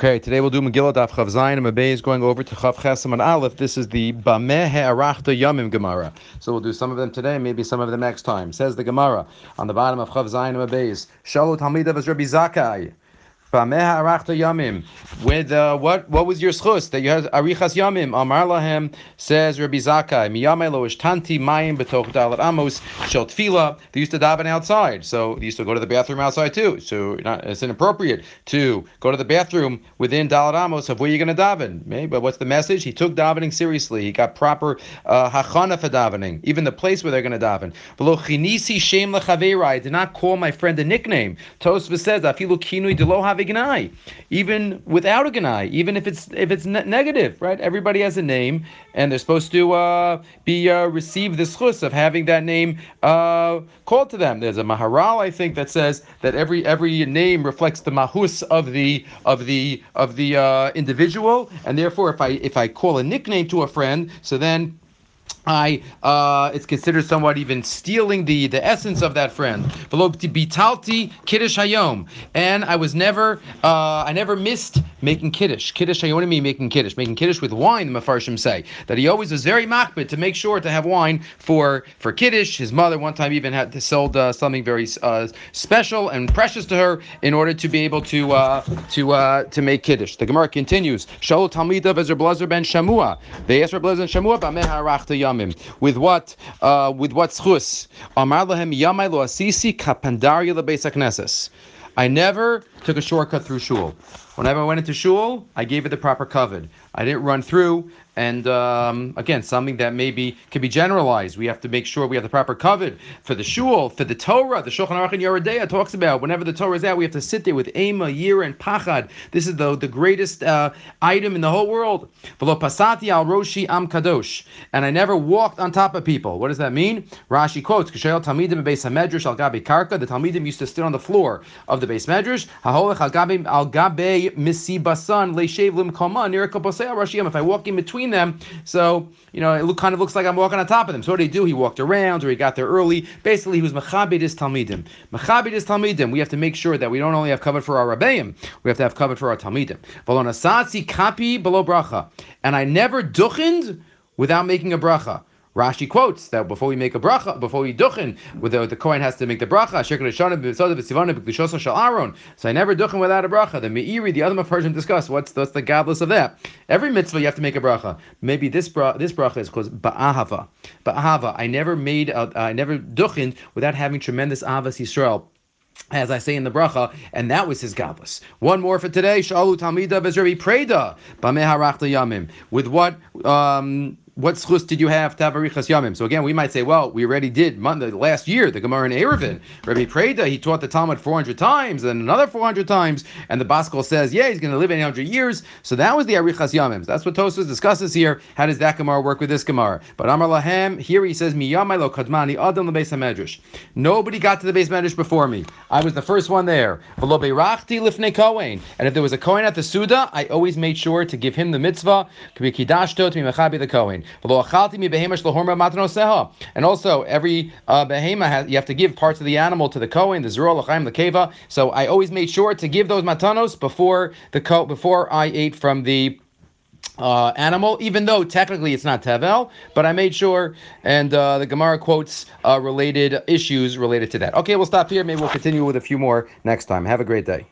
Okay, today we'll do Megillah Daf Chav Zayin and Mabey is going over to Chav Chesam and Aleph. This is the Bameh Arachta Yamim Gemara. So we'll do some of them today, maybe some of them next time. Says the Gemara on the bottom of Chav Zayin and Mabey Shalu Talmidav as Rabbi Zakai. With uh, what what was your schus that you had arichas yamim? Amar lahem says Rabbi Zakai miyamei lo ishtanti mayim betoch dalat amos shel tefila. They used to daven outside, so they used to go to the bathroom outside too. So it's inappropriate to go to the bathroom within dalat amos of where you're going to daven. But what's the message? He took davening seriously. He got proper uh, hachana for davening, even the place where they're going to daven. Below chinisi shem I did not call my friend a nickname. Tosfos says afilu kinui delo a gnai, even without a gnai, even if it's if it's ne- negative, right? Everybody has a name, and they're supposed to uh, be uh, receive the schus of having that name uh, called to them. There's a maharal, I think, that says that every every name reflects the mahus of the of the of the uh, individual, and therefore, if I if I call a nickname to a friend, so then I uh, it's considered somewhat even stealing the the essence of that friend. Kiddush hayom, and I was never uh, I never missed making kiddush. Kiddush hayonimi making kiddush, making kiddush with wine. The mafarshim say that he always was very makbid to make sure to have wine for for kiddush. His mother one time even had to sold uh, something very uh, special and precious to her in order to be able to uh, to uh, to make kiddush. The Gemara continues. Shaul Talmidav Ezer Elazar ben Shamua. They asked Elazar ben Shamua yamim. With what? Uh, with what schus? Amar lahem yamai lo asisi kapandaria lebeis I never took a shortcut through shul. Whenever I went into shul, I gave it the proper kavod. I didn't run through. And um, again, something that maybe can be generalized. We have to make sure we have the proper kavod for the shul, for the Torah. The Shulchan Aruch and Yoreh De'ah talks about whenever the Torah is out, we have to sit there with Ema, Yira, and Pachad. This is the, the greatest uh, item in the whole world. Pasati al roshi am kadosh. And I never walked on top of people. What does that mean? Rashi quotes, K'shayel talmidim beis hamedrash al gabi karka. The talmidim used to sit on the floor of the beis medrash. If I walk in between them, so you know it look, kind of looks like I'm walking on top of them. So what did he do? He walked around, or he got there early. Basically, he was mechabed his talmidim. Mechabed his talmidim. We have to make sure that we don't only have kavod for our rabbeim, we have to have kavod for our talmidim. Kapi below bracha, and I never duchened without making a bracha. Rashi quotes that before we make a bracha, before we duchen, the, the Kohen has to make the bracha. So I never duchen without a bracha. The Meiri, the other Mepharshim discuss what's what's the gadlus of that. Every mitzvah you have to make a bracha. Maybe this bra, this bracha is called ba'ahava. Ba'ahava. I never made, a, I never duchen without having tremendous avas Yisrael as I say in the bracha, and that was his gabus. One more for today. Shalu Talmida Bezrebi Preida Bameharachta Yamim. With what um, what schus did you have to have arichas yamim? So again, we might say, well, we already did Monday, last year the Gemara in Eruvin. Rabbi Preida he taught the Talmud 400 times, and another 400 times, and the bas kol says, yeah, he's going to live 800 years. So that was the arichas yamim. That's what Tosfos discusses here. How does that Gemara work with this Gemara? But Amar Lahem here he says, lo kadmani adam lebeis hamedrash. Nobody got to the beis medrash before me. I was the first one there. V'lo beirachti lifnei kohen. And if there was a kohen at the seudah, I always made sure to give him the mitzvah. Kidashto to be mechabi the kohen. And also, every uh, behema has, you have to give parts of the animal to the kohen, the zeroa, lechayayim, the keivah. So I always made sure to give those matanos before the ko- before I ate from the uh, animal, even though technically it's not tevel, but I made sure, and uh, the Gemara quotes uh, related issues related to that. Okay, we'll stop here. Maybe we'll continue with a few more next time. Have a great day.